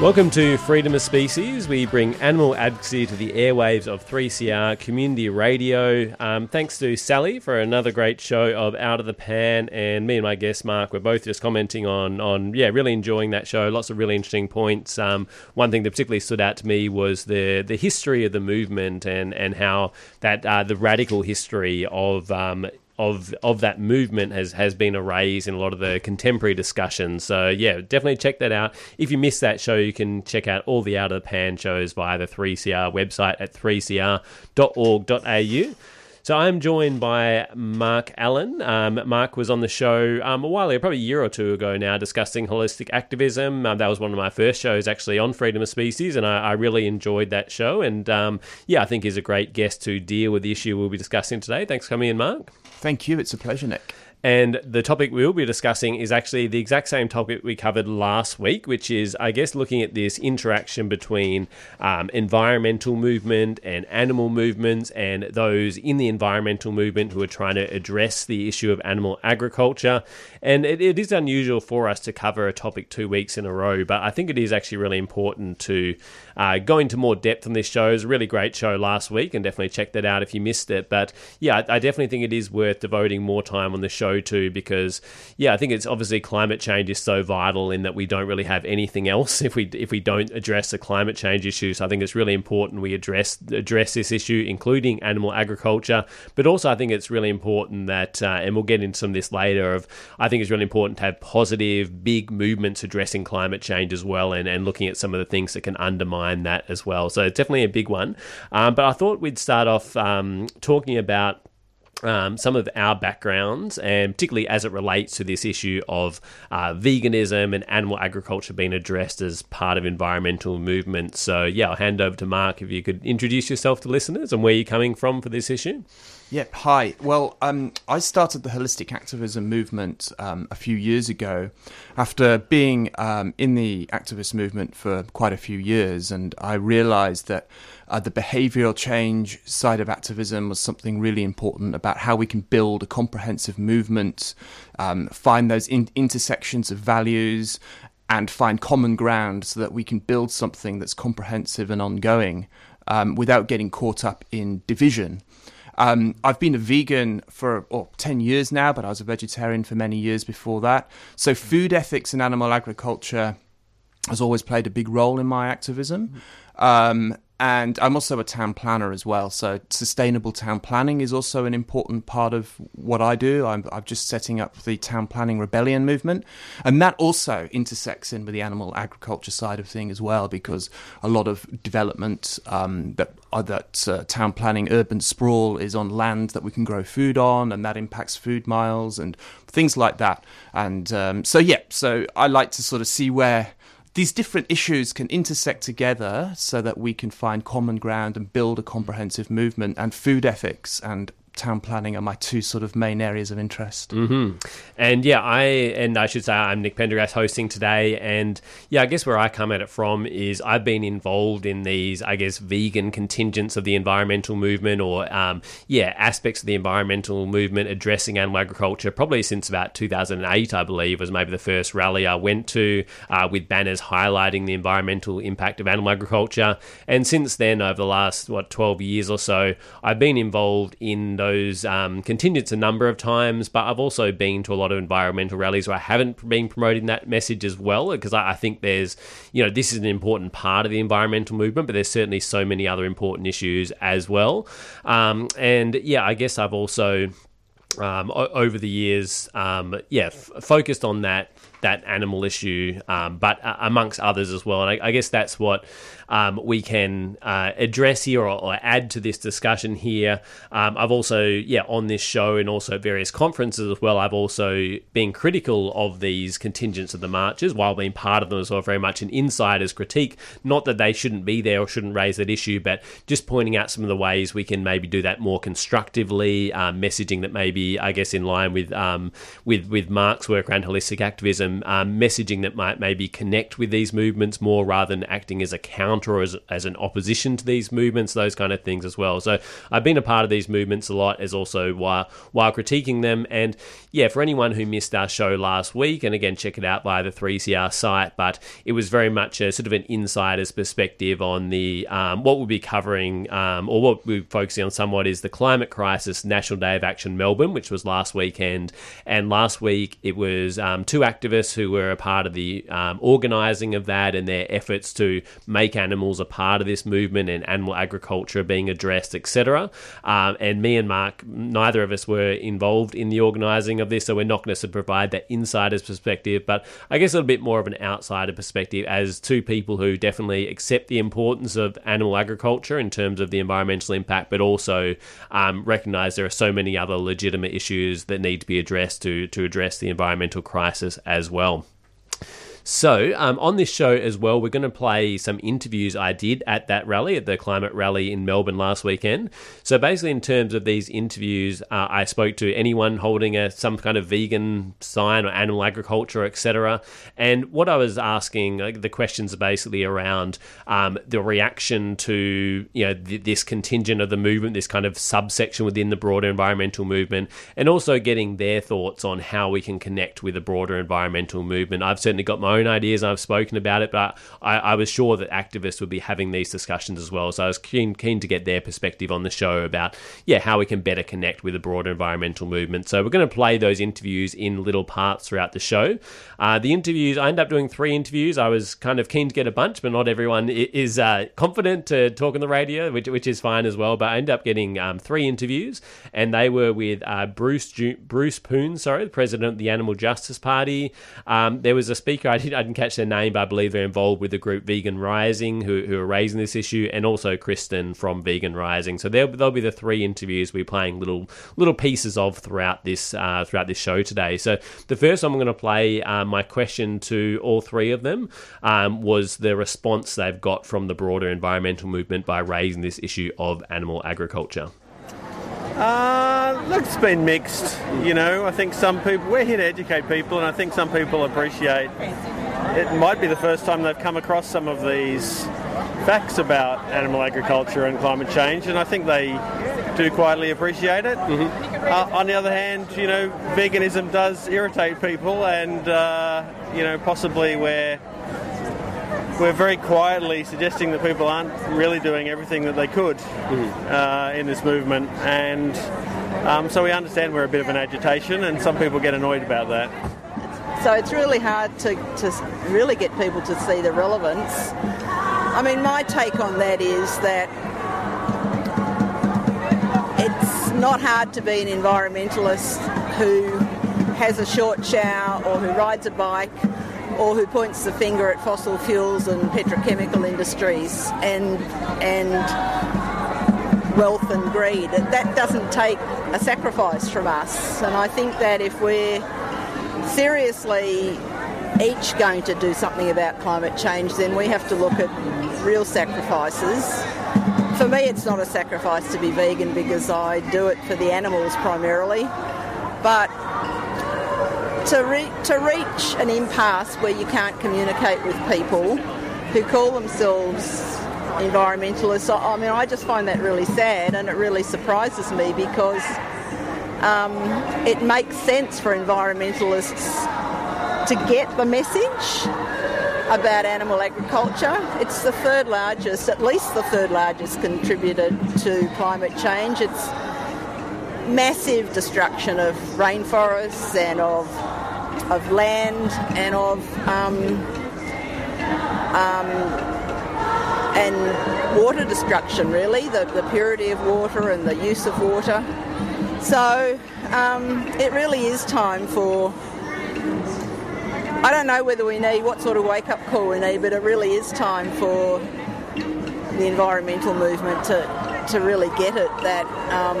Welcome to Freedom of Species. We bring animal advocacy to the airwaves of 3CR Community Radio. Um, thanks to Sally for another great show of Out of the Pan, and me and my guest Mark were both just commenting on on yeah, really enjoying that show. Lots of really interesting points. Um, one thing that particularly stood out to me was the the history of the movement and and how that uh, the radical history of um, of of that movement has has been erased in a lot of the contemporary discussions. So yeah, definitely check that out. If you missed that show, you can check out all the Out of the Pan shows via the 3CR website at 3cr.org.au. So I'm joined by Mark Allen. Um, Mark was on the show um, a while ago, probably a year or two ago now, discussing holistic activism. Um, that was one of my first shows actually on freedom of species, and I, I really enjoyed that show. And um, yeah, I think he's a great guest to deal with the issue we'll be discussing today. Thanks for coming in, Mark. Thank you. It's a pleasure, Nick. And the topic we'll be discussing is actually the exact same topic we covered last week, which is, I guess, looking at this interaction between um, environmental movement and animal movements and those in the environmental movement who are trying to address the issue of animal agriculture. And it, it is unusual for us to cover a topic two weeks in a row, but I think it is actually really important to uh, go into more depth on this show. It a really great show last week, and definitely check that out if you missed it. But yeah, I, I definitely think it is worth devoting more time on the show to because yeah, I think it's obviously climate change is so vital in that we don't really have anything else if we if we don't address the climate change issue. So I think it's really important we address address this issue, including animal agriculture. But also, I think it's really important that, uh, and we'll get into some of this later. Of I think it's really important to have positive, big movements addressing climate change as well, and and looking at some of the things that can undermine that as well. So it's definitely a big one. Um, but I thought we'd start off um, talking about um, some of our backgrounds, and particularly as it relates to this issue of uh, veganism and animal agriculture being addressed as part of environmental movements. So, yeah, I'll hand over to Mark if you could introduce yourself to listeners and where you're coming from for this issue. Yep. Hi. Well, um, I started the holistic activism movement um, a few years ago after being um, in the activist movement for quite a few years, and I realized that uh, the behavioral change side of activism was something really important about how we can build a comprehensive movement, um, find those in- intersections of values, and find common ground so that we can build something that's comprehensive and ongoing um, without getting caught up in division. Um, I've been a vegan for oh, 10 years now, but I was a vegetarian for many years before that. So, food ethics and animal agriculture has always played a big role in my activism. Um, and I'm also a town planner as well. So sustainable town planning is also an important part of what I do. I'm, I'm, just setting up the town planning rebellion movement, and that also intersects in with the animal agriculture side of thing as well, because a lot of development um, that uh, that uh, town planning urban sprawl is on land that we can grow food on, and that impacts food miles and things like that. And um, so yeah, so I like to sort of see where these different issues can intersect together so that we can find common ground and build a comprehensive movement and food ethics and town planning are my two sort of main areas of interest. Mm-hmm. And yeah, I and I should say I'm Nick Pendergrass hosting today, and yeah, I guess where I come at it from is I've been involved in these, I guess, vegan contingents of the environmental movement, or um, yeah, aspects of the environmental movement addressing animal agriculture probably since about 2008, I believe, was maybe the first rally I went to uh, with banners highlighting the environmental impact of animal agriculture, and since then, over the last what 12 years or so, I've been involved in those um, contingents a number of times, but I've also been to a lot of environmental rallies where I haven't been promoting that message as well, because I, I think there's, you know, this is an important part of the environmental movement, but there's certainly so many other important issues as well. Um, and yeah, I guess I've also um, o- over the years, um, yeah, f- focused on that that animal issue, um, but uh, amongst others as well. And I, I guess that's what um, we can uh, address here or, or, add to this discussion here. Um, I've also, yeah, on this show and also various conferences as well, I've also been critical of these contingents of the marches while being part of them as well, very much an insider's critique. Not that they shouldn't be there or shouldn't raise that issue, but just pointing out some of the ways we can maybe do that more constructively, uh, messaging that maybe I guess in line with um, with with Mark's work around holistic activism, um, messaging that might maybe connect with these movements more rather than acting as a counter or as, as an opposition to these movements, those kind of things as well. So I've been a part of these movements a lot, as also while while critiquing them. And yeah, for anyone who missed our show last week, and again check it out via the 3CR site, but it was very much a sort of an insider's perspective on the um, what we'll be covering um, or what we're focusing on somewhat is the climate crisis National Day of Action Melbourne, which was last weekend. And last week it was um, two activists who were a part of the um, organising of that and their efforts to make animals are part of this movement and animal agriculture being addressed, etc. Um, and me and Mark, neither of us were involved in the organising of this, so we're not going to provide that insider's perspective, but I guess a little bit more of an outsider perspective as two people who definitely accept the importance of animal agriculture in terms of the environmental impact, but also um, recognise there are so many other legitimate issues that need to be addressed to to address the environmental crisis as well. So, um, on this show as well, we're going to play some interviews I did at that rally, at the climate rally in Melbourne last weekend. So, basically, in terms of these interviews, uh, I spoke to anyone holding a some kind of vegan sign or animal agriculture, etc. And what I was asking, like, the questions are basically around um, the reaction to you know th- this contingent of the movement, this kind of subsection within the broader environmental movement, and also getting their thoughts on how we can connect with the broader environmental movement. I've certainly got my own ideas. I've spoken about it, but I, I, was sure that activists would be having these discussions as well. So I was keen keen to get their perspective on the show about yeah how we can better connect with a broader environmental movement. So we're going to play those interviews in little parts throughout the show. Uh, the interviews I ended up doing three interviews. I was kind of keen to get a bunch, but not everyone is uh, confident to talk on the radio, which which is fine as well. But I ended up getting um, three interviews, and they were with uh, Bruce Bruce Poon, sorry, the president of the Animal Justice Party. Um, there was a speaker I did I didn't catch their name, but I believe they're involved with the group Vegan Rising, who, who are raising this issue, and also Kristen from Vegan Rising. So they'll, they'll be the three interviews we're playing little little pieces of throughout this uh, throughout this show today. So the first I'm going to play, uh, my question to all three of them um, was the response they've got from the broader environmental movement by raising this issue of animal agriculture. Uh, look, it's been mixed. You know, I think some people, we're here to educate people, and I think some people appreciate it might be the first time they've come across some of these facts about animal agriculture and climate change, and I think they do quietly appreciate it. Mm-hmm. Uh, on the other hand, you know, veganism does irritate people, and uh, you know, possibly we're we're very quietly suggesting that people aren't really doing everything that they could mm-hmm. uh, in this movement, and um, so we understand we're a bit of an agitation, and some people get annoyed about that. So it's really hard to, to really get people to see the relevance. I mean, my take on that is that it's not hard to be an environmentalist who has a short shower or who rides a bike or who points the finger at fossil fuels and petrochemical industries and and wealth and greed. That doesn't take a sacrifice from us. And I think that if we're seriously each going to do something about climate change, then we have to look at real sacrifices. For me, it's not a sacrifice to be vegan because I do it for the animals primarily. But to, re- to reach an impasse where you can't communicate with people who call themselves environmentalists, I mean, I just find that really sad and it really surprises me because um, it makes sense for environmentalists to get the message about animal agriculture. It's the third largest, at least the third largest contributor to climate change. It's massive destruction of rainforests and of of land and of um, um, and water destruction. Really, the, the purity of water and the use of water. So um, it really is time for. I don't know whether we need what sort of wake up call we need, but it really is time for the environmental movement to, to really get it that um,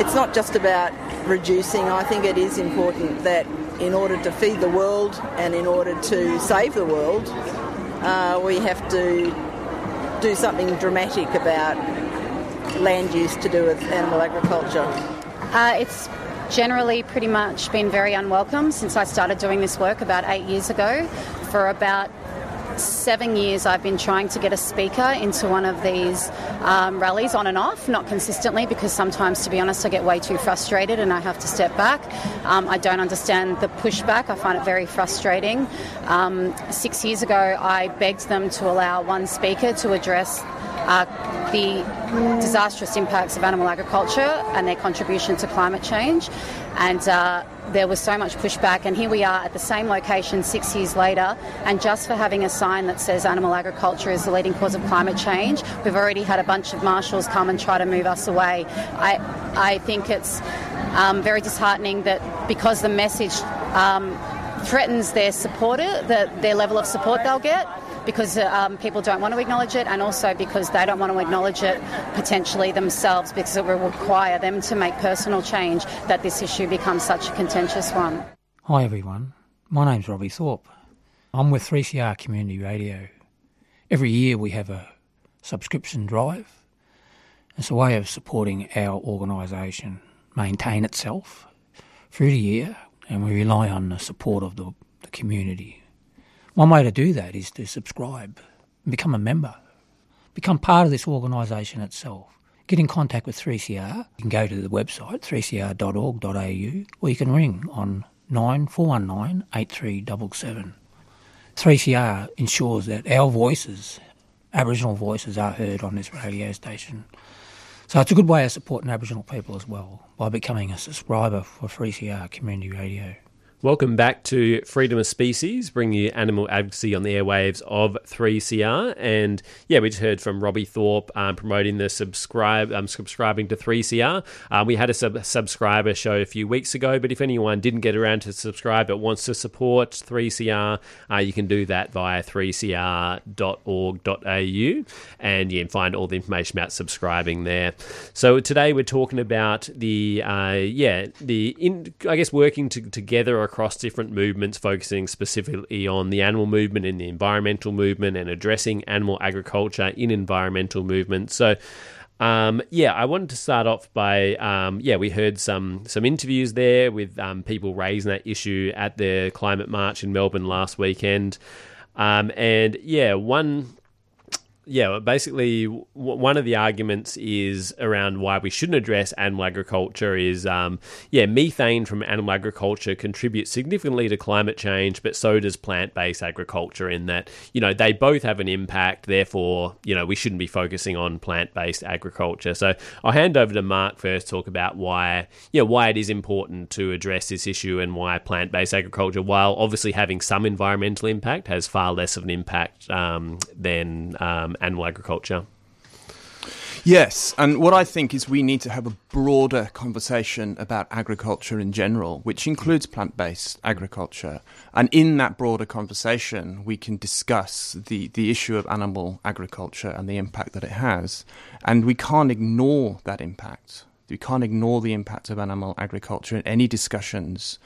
it's not just about reducing. I think it is important that in order to feed the world and in order to save the world, uh, we have to do something dramatic about land use to do with animal agriculture. Uh, it's generally pretty much been very unwelcome since I started doing this work about eight years ago. For about seven years, I've been trying to get a speaker into one of these um, rallies on and off, not consistently, because sometimes, to be honest, I get way too frustrated and I have to step back. Um, I don't understand the pushback, I find it very frustrating. Um, six years ago, I begged them to allow one speaker to address uh, the disastrous impacts of animal agriculture and their contribution to climate change. And uh, there was so much pushback, and here we are at the same location six years later, and just for having a sign that says animal agriculture is the leading cause of climate change, we've already had a bunch of marshals come and try to move us away. I, I think it's um, very disheartening that because the message um, threatens their supporter, the, their level of support they'll get, because um, people don't want to acknowledge it and also because they don't want to acknowledge it potentially themselves because it will require them to make personal change that this issue becomes such a contentious one. Hi everyone, my name's Robbie Thorpe. I'm with 3CR Community Radio. Every year we have a subscription drive. It's a way of supporting our organisation maintain itself through the year and we rely on the support of the, the community. One way to do that is to subscribe and become a member, become part of this organisation itself. Get in contact with 3CR. You can go to the website 3cr.org.au or you can ring on 9419 8377. 3CR ensures that our voices, Aboriginal voices, are heard on this radio station. So it's a good way of supporting Aboriginal people as well by becoming a subscriber for 3CR Community Radio. Welcome back to Freedom of Species, bringing you animal advocacy on the airwaves of 3CR. And yeah, we just heard from Robbie Thorpe um, promoting the subscribe, um, subscribing to 3CR. Um, we had a sub- subscriber show a few weeks ago, but if anyone didn't get around to subscribe but wants to support 3CR, uh, you can do that via 3cr.org.au and you can find all the information about subscribing there. So today we're talking about the, uh, yeah, the, in, I guess, working to, together across different movements, focusing specifically on the animal movement and the environmental movement and addressing animal agriculture in environmental movements. So, um, yeah, I wanted to start off by um, yeah, we heard some some interviews there with um, people raising that issue at the climate march in Melbourne last weekend, um, and yeah, one yeah, basically, w- one of the arguments is around why we shouldn't address animal agriculture is, um, yeah, methane from animal agriculture contributes significantly to climate change, but so does plant based agriculture, in that, you know, they both have an impact. Therefore, you know, we shouldn't be focusing on plant based agriculture. So I'll hand over to Mark first, talk about why, you know, why it is important to address this issue and why plant based agriculture, while obviously having some environmental impact, has far less of an impact um, than. Um, Um, animal agriculture. Yes, and what I think is we need to have a broader conversation about agriculture in general, which includes plant based agriculture. And in that broader conversation, we can discuss the, the issue of animal agriculture and the impact that it has. And we can't ignore that impact. We can't ignore the impact of animal agriculture in any discussions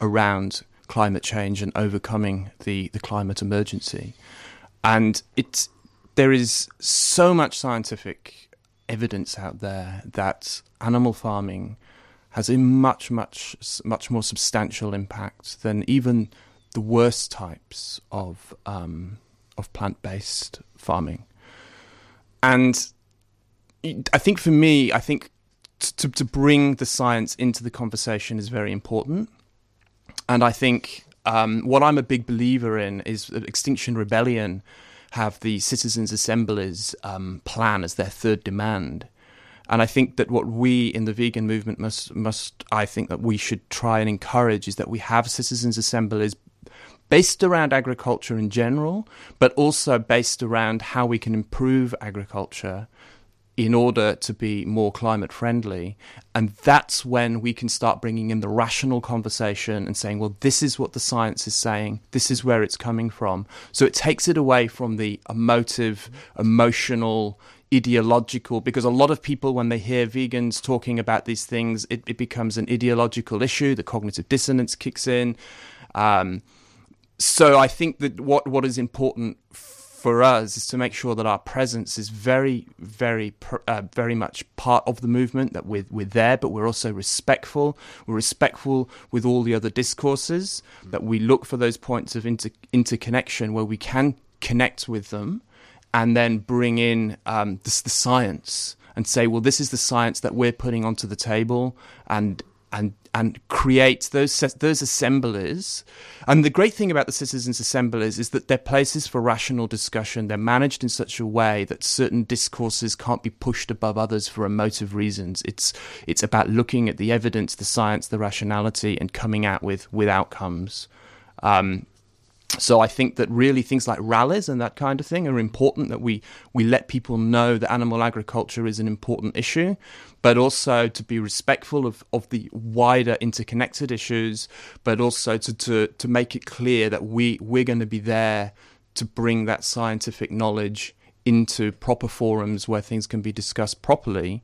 around climate change and overcoming the, the climate emergency. And it's there is so much scientific evidence out there that animal farming has a much, much, much more substantial impact than even the worst types of um, of plant based farming. And I think for me, I think to to bring the science into the conversation is very important. And I think um, what I'm a big believer in is Extinction Rebellion have the citizens' assemblies um, plan as their third demand. And I think that what we in the vegan movement must must I think that we should try and encourage is that we have citizens' assemblies based around agriculture in general, but also based around how we can improve agriculture in order to be more climate friendly. And that's when we can start bringing in the rational conversation and saying, well, this is what the science is saying, this is where it's coming from. So it takes it away from the emotive, emotional, ideological, because a lot of people, when they hear vegans talking about these things, it, it becomes an ideological issue, the cognitive dissonance kicks in. Um, so I think that what, what is important for us is to make sure that our presence is very, very, uh, very much part of the movement. That we're we're there, but we're also respectful. We're respectful with all the other discourses. That we look for those points of inter- interconnection where we can connect with them, and then bring in um, the, the science and say, well, this is the science that we're putting onto the table, and and and create those those assemblies. And the great thing about the citizens' assemblies is that they're places for rational discussion. They're managed in such a way that certain discourses can't be pushed above others for emotive reasons. It's it's about looking at the evidence, the science, the rationality, and coming out with with outcomes. Um, so I think that really things like rallies and that kind of thing are important that we we let people know that animal agriculture is an important issue, but also to be respectful of, of the wider interconnected issues, but also to, to, to make it clear that we we're going to be there to bring that scientific knowledge into proper forums where things can be discussed properly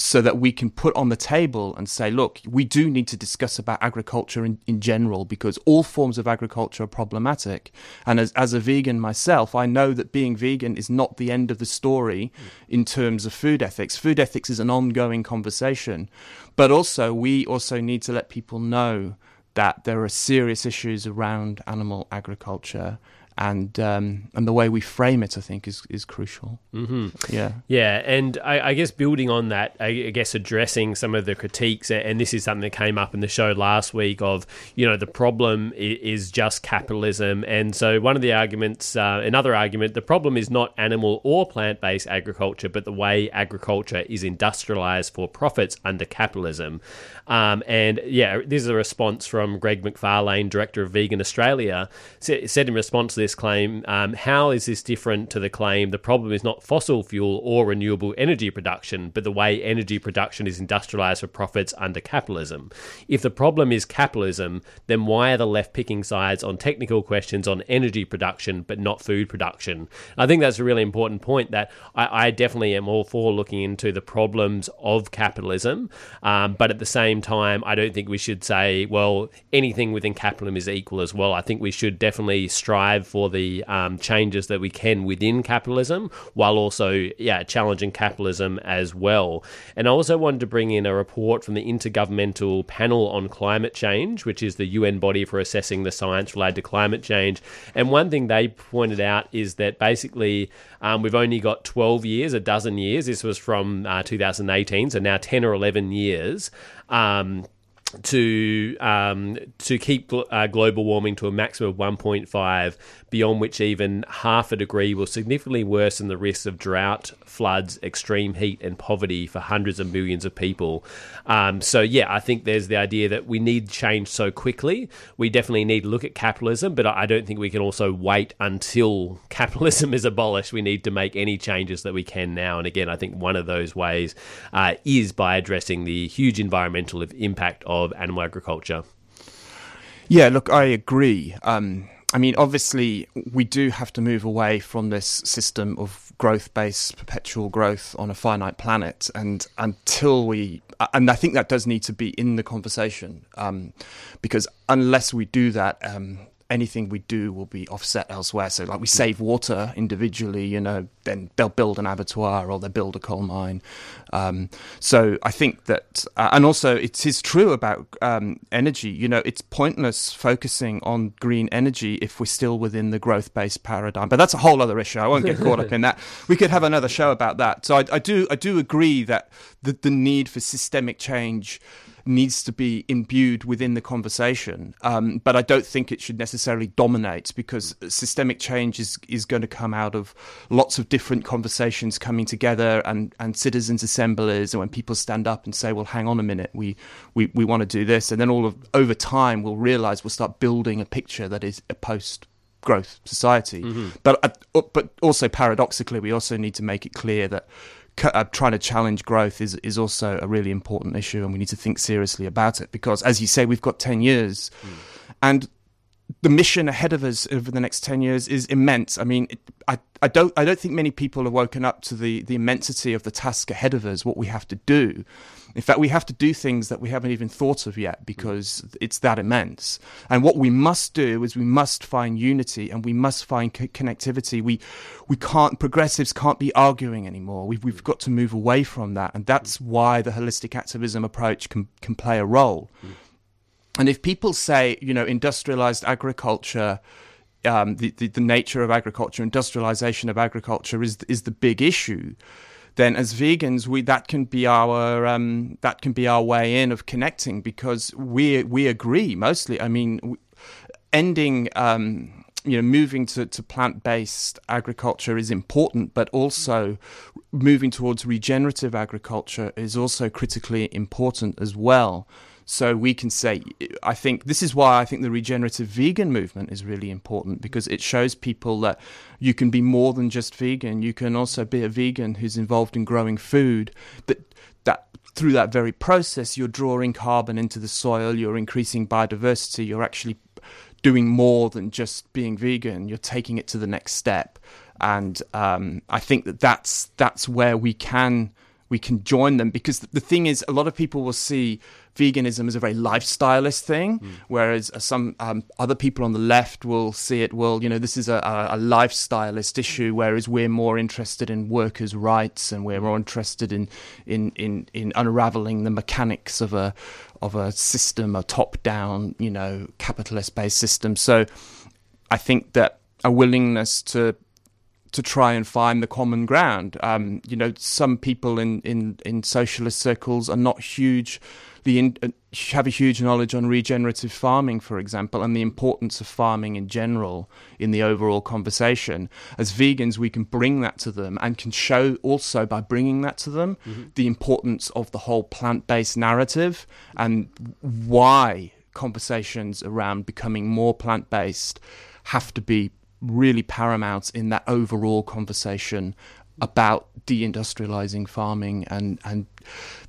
so that we can put on the table and say, look, we do need to discuss about agriculture in, in general because all forms of agriculture are problematic. And as, as a vegan myself, I know that being vegan is not the end of the story in terms of food ethics. Food ethics is an ongoing conversation. But also, we also need to let people know that there are serious issues around animal agriculture and um, and the way we frame it, I think, is is crucial. Mm-hmm. Yeah, yeah, and I, I, guess building on that, I guess addressing some of the critiques, and this is something that came up in the show last week of you know the problem is just capitalism, and so one of the arguments, uh, another argument, the problem is not animal or plant based agriculture, but the way agriculture is industrialized for profits under capitalism. Um, and yeah, this is a response from Greg McFarlane, director of Vegan Australia, said in response to this claim, um, how is this different to the claim the problem is not fossil fuel or renewable energy production, but the way energy production is industrialized for profits under capitalism? If the problem is capitalism, then why are the left picking sides on technical questions on energy production but not food production? I think that's a really important point that I, I definitely am all for looking into the problems of capitalism, um, but at the same time, I don't think we should say, well, anything within capitalism is equal as well. I think we should definitely strive for the um, changes that we can within capitalism while also, yeah, challenging capitalism as well. And I also wanted to bring in a report from the Intergovernmental Panel on Climate Change, which is the UN body for assessing the science related to climate change. And one thing they pointed out is that basically um, we've only got 12 years, a dozen years. This was from uh, 2018, so now 10 or 11 years. Um, to um, to keep uh, global warming to a maximum of 1.5 beyond which even half a degree will significantly worsen the risks of drought, floods, extreme heat, and poverty for hundreds of millions of people. Um, so, yeah, I think there's the idea that we need change so quickly. We definitely need to look at capitalism, but I don't think we can also wait until capitalism is abolished. We need to make any changes that we can now. And again, I think one of those ways uh, is by addressing the huge environmental impact of animal agriculture. Yeah, look, I agree. Um, I mean, obviously, we do have to move away from this system of growth based perpetual growth on a finite planet. And until we, and I think that does need to be in the conversation, um, because unless we do that, um, anything we do will be offset elsewhere. So, like we save water individually, you know, then they'll build an abattoir or they'll build a coal mine. Um, so, I think that, uh, and also it is true about um, energy. You know, it's pointless focusing on green energy if we're still within the growth based paradigm. But that's a whole other issue. I won't get caught up in that. We could have another show about that. So, I, I do, I do agree that the, the need for systemic change needs to be imbued within the conversation. Um, but I don't think it should necessarily dominate because systemic change is, is going to come out of lots of different conversations coming together and, and citizens' assemblies. And when people stand up and say, well, hang on a minute, we, we, we want to do this. And then all of over time, we'll realize we'll start building a picture that is a post growth society. Mm-hmm. But, uh, but also paradoxically, we also need to make it clear that trying to challenge growth is is also a really important issue, and we need to think seriously about it because, as you say, we've got ten years, mm. and the mission ahead of us over the next 10 years is immense. I mean, it, I, I don't, I don't think many people have woken up to the, the immensity of the task ahead of us, what we have to do. In fact, we have to do things that we haven't even thought of yet hmm. because it's that immense. And what we must do is we must find unity and we must find co- connectivity. We, we can't, progressives can't be arguing anymore. We've, we've hmm. got to move away from that. And that's hmm. why the holistic activism approach can, can play a role. And if people say, you know, industrialized agriculture, um, the, the, the nature of agriculture, industrialization of agriculture is is the big issue, then as vegans, we that can be our um, that can be our way in of connecting because we we agree mostly. I mean, ending. Um, you know, moving to, to plant based agriculture is important, but also moving towards regenerative agriculture is also critically important as well. So we can say, I think this is why I think the regenerative vegan movement is really important because it shows people that you can be more than just vegan. You can also be a vegan who's involved in growing food that that through that very process you're drawing carbon into the soil, you're increasing biodiversity, you're actually doing more than just being vegan. You're taking it to the next step, and um, I think that that's that's where we can we can join them because the thing is a lot of people will see veganism as a very lifestylist thing mm. whereas uh, some um, other people on the left will see it well you know this is a, a, lifestylist issue whereas we're more interested in workers rights and we're more interested in in in, in unraveling the mechanics of a of a system a top down you know capitalist based system so i think that a willingness to to try and find the common ground. Um, you know, some people in, in, in socialist circles are not huge. The in, uh, have a huge knowledge on regenerative farming, for example, and the importance of farming in general in the overall conversation. As vegans, we can bring that to them and can show also by bringing that to them mm-hmm. the importance of the whole plant based narrative and why conversations around becoming more plant based have to be really paramount in that overall conversation about deindustrializing farming and and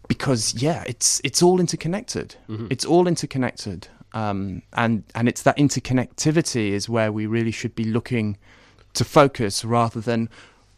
because yeah it's it's all interconnected mm-hmm. it's all interconnected um, and and it's that interconnectivity is where we really should be looking to focus rather than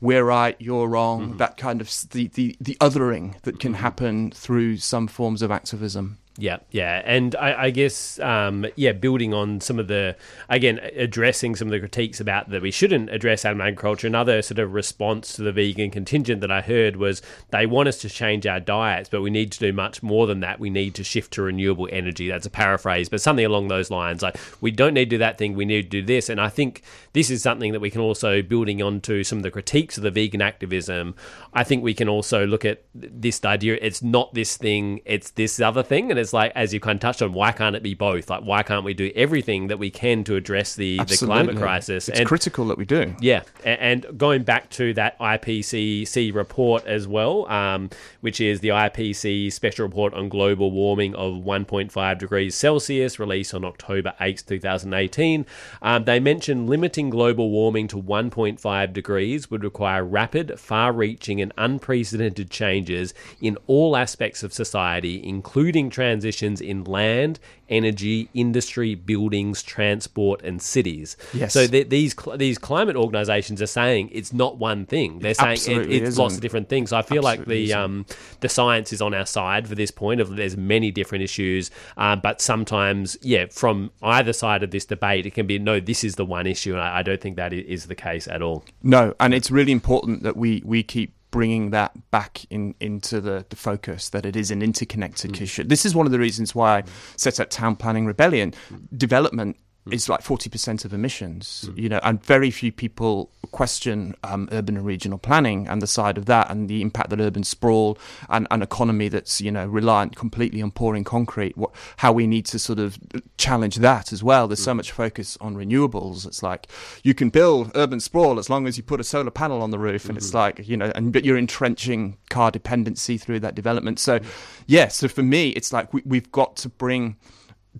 we're right you're wrong mm-hmm. that kind of the, the the othering that can mm-hmm. happen through some forms of activism yeah, yeah, and I, I guess um, yeah, building on some of the again addressing some of the critiques about that we shouldn't address animal agriculture. Another sort of response to the vegan contingent that I heard was they want us to change our diets, but we need to do much more than that. We need to shift to renewable energy. That's a paraphrase, but something along those lines. Like we don't need to do that thing. We need to do this, and I think this is something that we can also building onto some of the critiques of the vegan activism. I think we can also look at this idea. It's not this thing. It's this other thing, and it's like as you kind of touched on, why can't it be both? Like why can't we do everything that we can to address the, the climate crisis? It's and, critical that we do. Yeah, and, going back to that IPCC report as well, um, which is the IPCC Special Report on Global Warming of 1.5 degrees Celsius, released on October 8th, 2018. Um, they mentioned limiting global warming to 1.5 degrees would require rapid, far-reaching, and unprecedented changes in all aspects of society, including transition transitions in land, energy, industry, buildings, transport, and cities. Yes. So these these climate organisations are saying it's not one thing. They're saying it, it's isn't. lots of different things. So I feel Absolutely like the um, the science is on our side for this point. Of there's many different issues, uh, but sometimes, yeah, from either side of this debate, it can be no, this is the one issue, and I, I don't think that is the case at all. No, and it's really important that we we keep bringing that back in into the, the focus that it is an interconnected mm. issue. This is one of the reasons why I set up Town Planning Rebellion. Development Mm. Is like 40% of emissions, mm. you know, and very few people question um, urban and regional planning and the side of that and the impact that urban sprawl and an economy that's, you know, reliant completely on pouring concrete, what, how we need to sort of challenge that as well. There's mm. so much focus on renewables. It's like you can build urban sprawl as long as you put a solar panel on the roof. And mm-hmm. it's like, you know, and but you're entrenching car dependency through that development. So, mm. yeah, so for me, it's like we, we've got to bring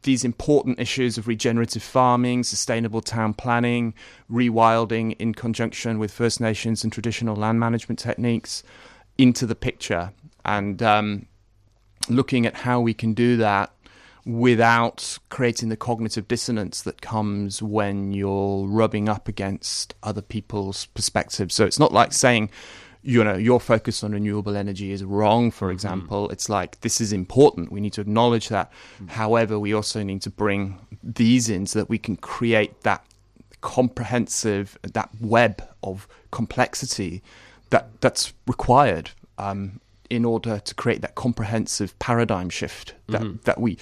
these important issues of regenerative farming, sustainable town planning, rewilding in conjunction with First Nations and traditional land management techniques into the picture and um, looking at how we can do that without creating the cognitive dissonance that comes when you're rubbing up against other people's perspectives. So it's not like saying, you know, your focus on renewable energy is wrong, for example. It's like, this is important. We need to acknowledge that. However, we also need to bring these in so that we can create that comprehensive, that web of complexity that that's required um, in order to create that comprehensive paradigm shift that, Mm-hmm. that we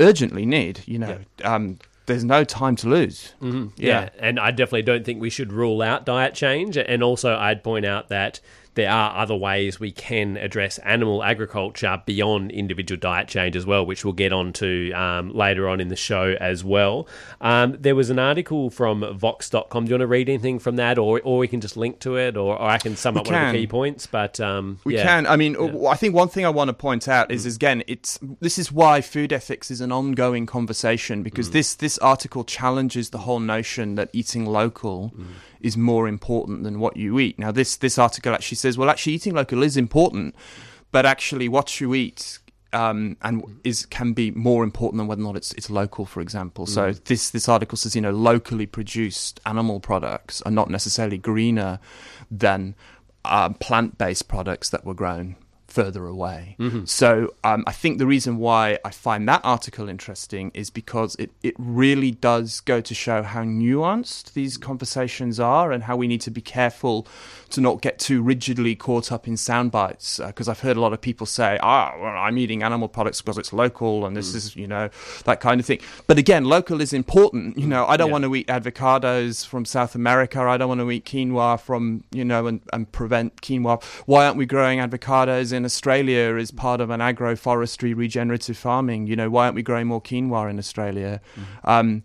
urgently need. You know, um, there's no time to lose. Mm-hmm. Yeah. and I definitely don't think we should rule out diet change. And also, I'd point out that there are other ways we can address animal agriculture beyond individual diet change as well, which we'll get onto um, later on in the show as well. Um, there was an article from Vox.com. Do you want to read anything from that, or or we can just link to it, or, or I can sum We up one of the key points? But um, We yeah. can. I mean, I think one thing I want to point out is, again, it's this is why food ethics is an ongoing conversation because this this article challenges the whole notion that eating local is more important than what you eat. Now, this this article actually says, well, actually, eating local is important, but actually, what you eat. Um, and is can be more important than whether or not it's it's local, for example. So this this article says you know locally produced animal products are not necessarily greener than um, plant-based products that were grown further away. So um, I think the reason why I find that article interesting is because it, it really does go to show how nuanced these conversations are and how we need to be careful to not get too rigidly caught up in sound bites. Because I've heard a lot of people say, ah, well, I'm eating animal products because it's local and this is, you know, that kind of thing. But again, local is important. You know, I don't Yeah. want to eat avocados from South America. I don't want to eat quinoa from, you know, and, and prevent quinoa. Why aren't we growing avocados in Australia as part of an agroforestry regenerative farming? You know, why aren't we growing more quinoa in Australia? Um,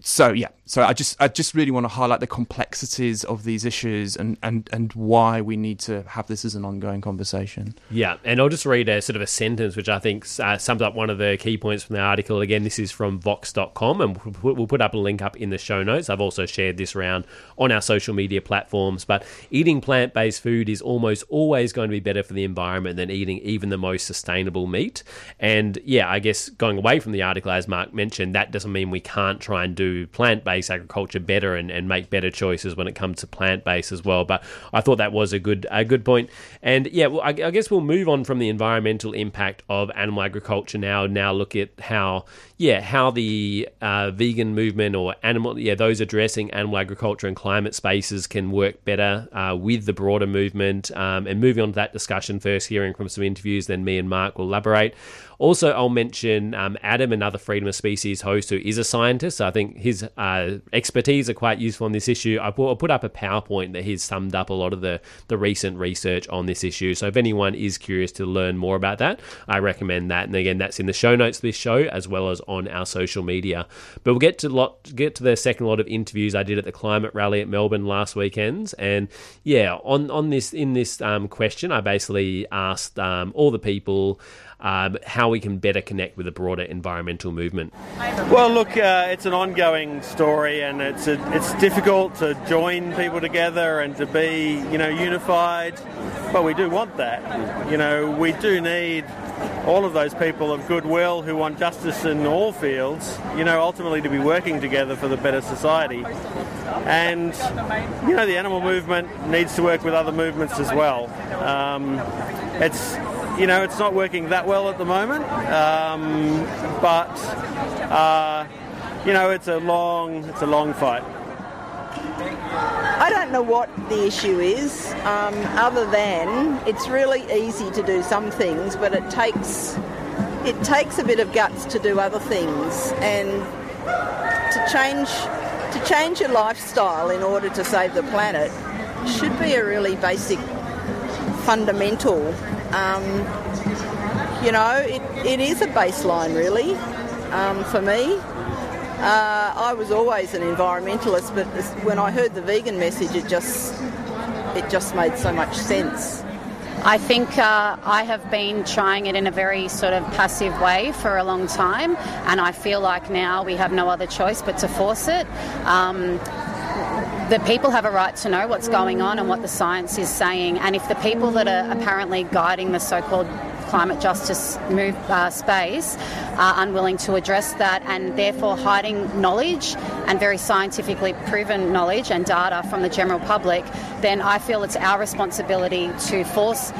so yeah, so I just I just really want to highlight the complexities of these issues and, and, and why we need to have this as an ongoing conversation. Yeah, and I'll just read a sort of a sentence which I think uh, sums up one of the key points from the article. Again, this is from Vox.com, and we'll put, we'll put up a link up in the show notes. I've also shared this around on our social media platforms. But eating plant based food is almost always going to be better for the environment than eating even the most sustainable meat. And yeah, I guess going away from the article, as Mark mentioned, that doesn't mean we can't try and do plant based agriculture better and, and make better choices when it comes to plant based as well. But I thought that was a good a good point. And yeah, well, I, I guess we'll move on from the environmental impact of animal agriculture now. Now look at how yeah how the uh, vegan movement or animal yeah those addressing animal agriculture and climate spaces can work better uh, with the broader movement. Um, and moving on to that discussion first, hearing from some interviews, then me and Mark will elaborate. Also, I'll mention um, Adam, another Freedom of Species host who is a scientist. I think his uh, expertise are quite useful on this issue. I put, I put up a PowerPoint that he's summed up a lot of the, the recent research on this issue. So if anyone is curious to learn more about that, I recommend that. And again, that's in the show notes of this show as well as on our social media. But we'll get to lot get to the second lot of interviews I did at the climate rally at Melbourne last weekend. And yeah, on on this in this um, question, I basically asked um, all the people um, how we can better connect with the broader environmental movement. Well, look, uh, it's an ongoing story, and it's a, it's difficult to join people together and to be, you know, unified. But we do want that. You know, we do need all of those people of goodwill who want justice in all fields. You know, ultimately to be working together for the better society. And you know, the animal movement needs to work with other movements as well. Um, it's you know, it's not working that well at the moment, um, but uh, you know, it's a long, it's a long fight. I don't know what the issue is, um, other than it's really easy to do some things, but it takes it takes a bit of guts to do other things, and to change to change your lifestyle in order to save the planet should be a really basic, fundamental. Um, you know, it, it is a baseline, really, um, for me. Uh, I was always an environmentalist, but this, when I heard the vegan message, it just it just made so much sense. I think uh, I have been trying it in a very sort of passive way for a long time, and I feel like now we have no other choice but to force it. Um, the people have a right to know what's going on and what the science is saying, and if the people that are apparently guiding the so called climate justice move, uh, space are unwilling to address that and therefore hiding knowledge and very scientifically proven knowledge and data from the general public, then I feel it's our responsibility to force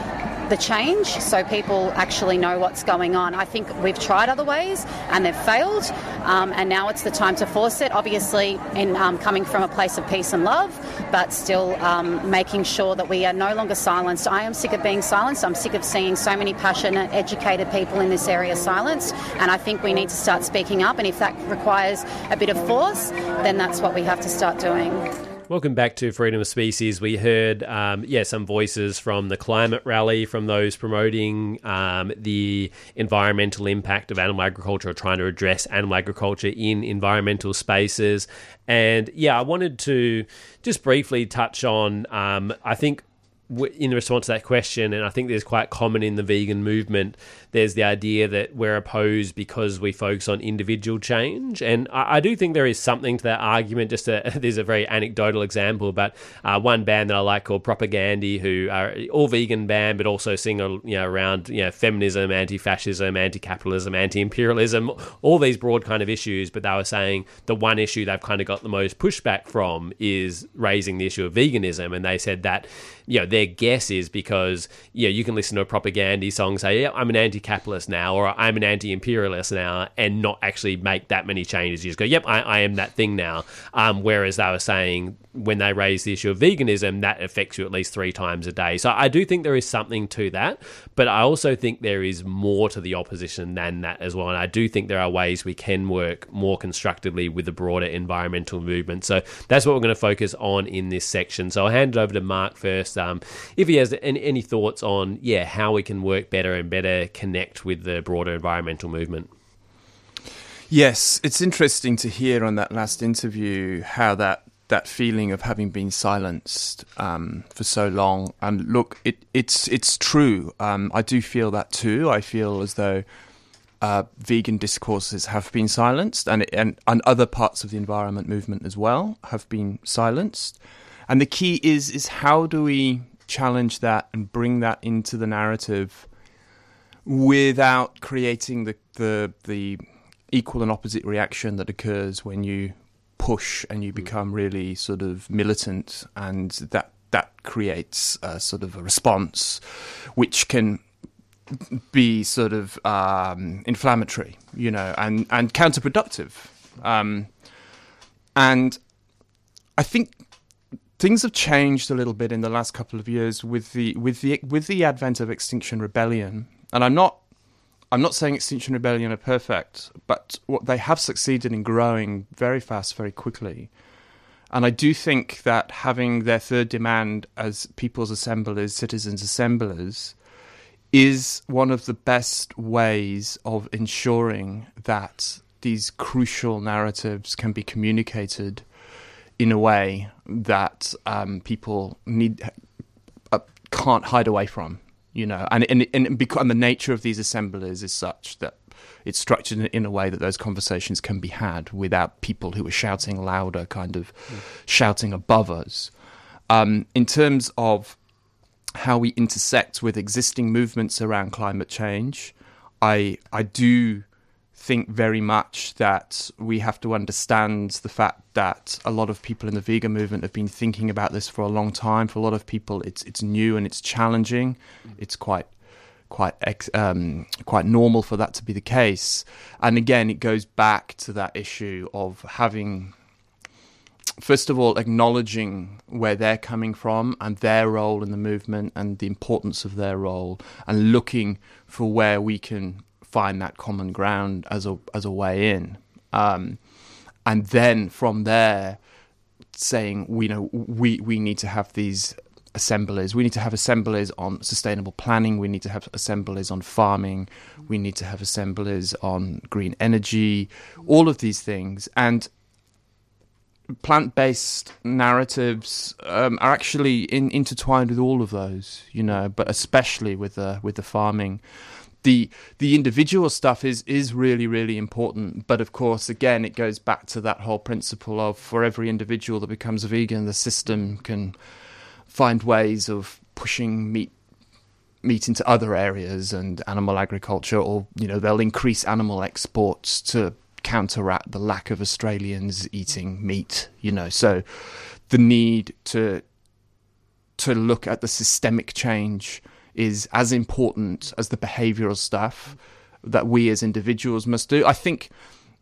the change so people actually know what's going on. I think we've tried other ways and they've failed, um, and now it's the time to force it. Obviously, in um, coming from a place of peace and love, but still um, making sure that we are no longer silenced. I am sick of being silenced. I'm sick of seeing so many passionate, educated people in this area silenced, and I think we need to start speaking up. And if that requires a bit of force, then that's what we have to start doing. Welcome back to Freedom of Species. We heard, um, yeah, some voices from the climate rally, from those promoting um, the environmental impact of animal agriculture or trying to address animal agriculture in environmental spaces. And yeah, I wanted to just briefly touch on, um, I think in response to that question, and I think there's quite common in the vegan movement, there's the idea that we're opposed because we focus on individual change. And I, I do think there is something to that argument. Just a, there's a very anecdotal example, but uh, one band that I like called Propagandhi, who are all vegan band, but also sing you know, around you know, feminism, anti-fascism, anti-capitalism, anti-imperialism, all these broad kind of issues. But they were saying the one issue they've kind of got the most pushback from is raising the issue of veganism, and they said that you know their guess is because you know you can listen to a Propagandhi song say yeah I'm an anti-capitalist now or I'm an anti-imperialist now and not actually make that many changes you just go yep I, I am that thing now um, whereas they were saying when they raise the issue of veganism, that affects you at least three times a day. So I do think there is something to that, but I also think there is more to the opposition than that as well. And I do think there are ways we can work more constructively with the broader environmental movement. So that's what we're going to focus on in this section. So I'll hand it over to Mark first. Um, if he has any, any thoughts on, yeah, how we can work better and better connect with the broader environmental movement. Yes, it's interesting to hear on that last interview how that that feeling of having been silenced um, for so long. And look, it, it's it's true. Um, I do feel that too. I feel as though uh, vegan discourses have been silenced, and, and and other parts of the environment movement as well have been silenced. And the key is is how do we challenge that and bring that into the narrative without creating the the the equal and opposite reaction that occurs when you push and you hmm. become really sort of militant, and that that creates a sort of a response, which can be sort of um, inflammatory, you know, and and counterproductive. Um, and I think things have changed a little bit in the last couple of years with the with the with the advent of Extinction Rebellion. And I'm not I'm not saying Extinction Rebellion are perfect, but what they have succeeded in growing very fast, very quickly. And I do think that having their third demand as people's assemblers, citizens' assemblers, is one of the best ways of ensuring that these crucial narratives can be communicated in a way that um, people need uh, can't hide away from you know, and and and, because, and the nature of these assemblies is such that it's structured in a way that those conversations can be had without people who are shouting louder, kind of mm. shouting above us. Um, in terms of how we intersect with existing movements around climate change, I I do think very much that we have to understand the fact that a lot of people in the vegan movement have been thinking about this for a long time. For a lot of people, it's it's new and it's challenging. It's quite quite um, quite normal for that to be the case. And again, it goes back to that issue of having. First of all, acknowledging where they're coming from and their role in the movement and the importance of their role, and looking for where we can find that common ground as a as a way in, um, and then from there, saying we know we we need to have these assemblies. We need to have assemblies on sustainable planning. We need to have assemblies on farming. We need to have assemblies on green energy. All of these things and plant-based narratives um, are actually in, intertwined with all of those, you know, but especially with the with the farming the the individual stuff is is really really important but of course again it goes back to that whole principle of for every individual that becomes a vegan the system can find ways of pushing meat meat into other areas and animal agriculture, or you know they'll increase animal exports to counteract the lack of Australians eating meat. You know, so the need to to look at the systemic change is as important as the behavioural stuff that we as individuals must do. I think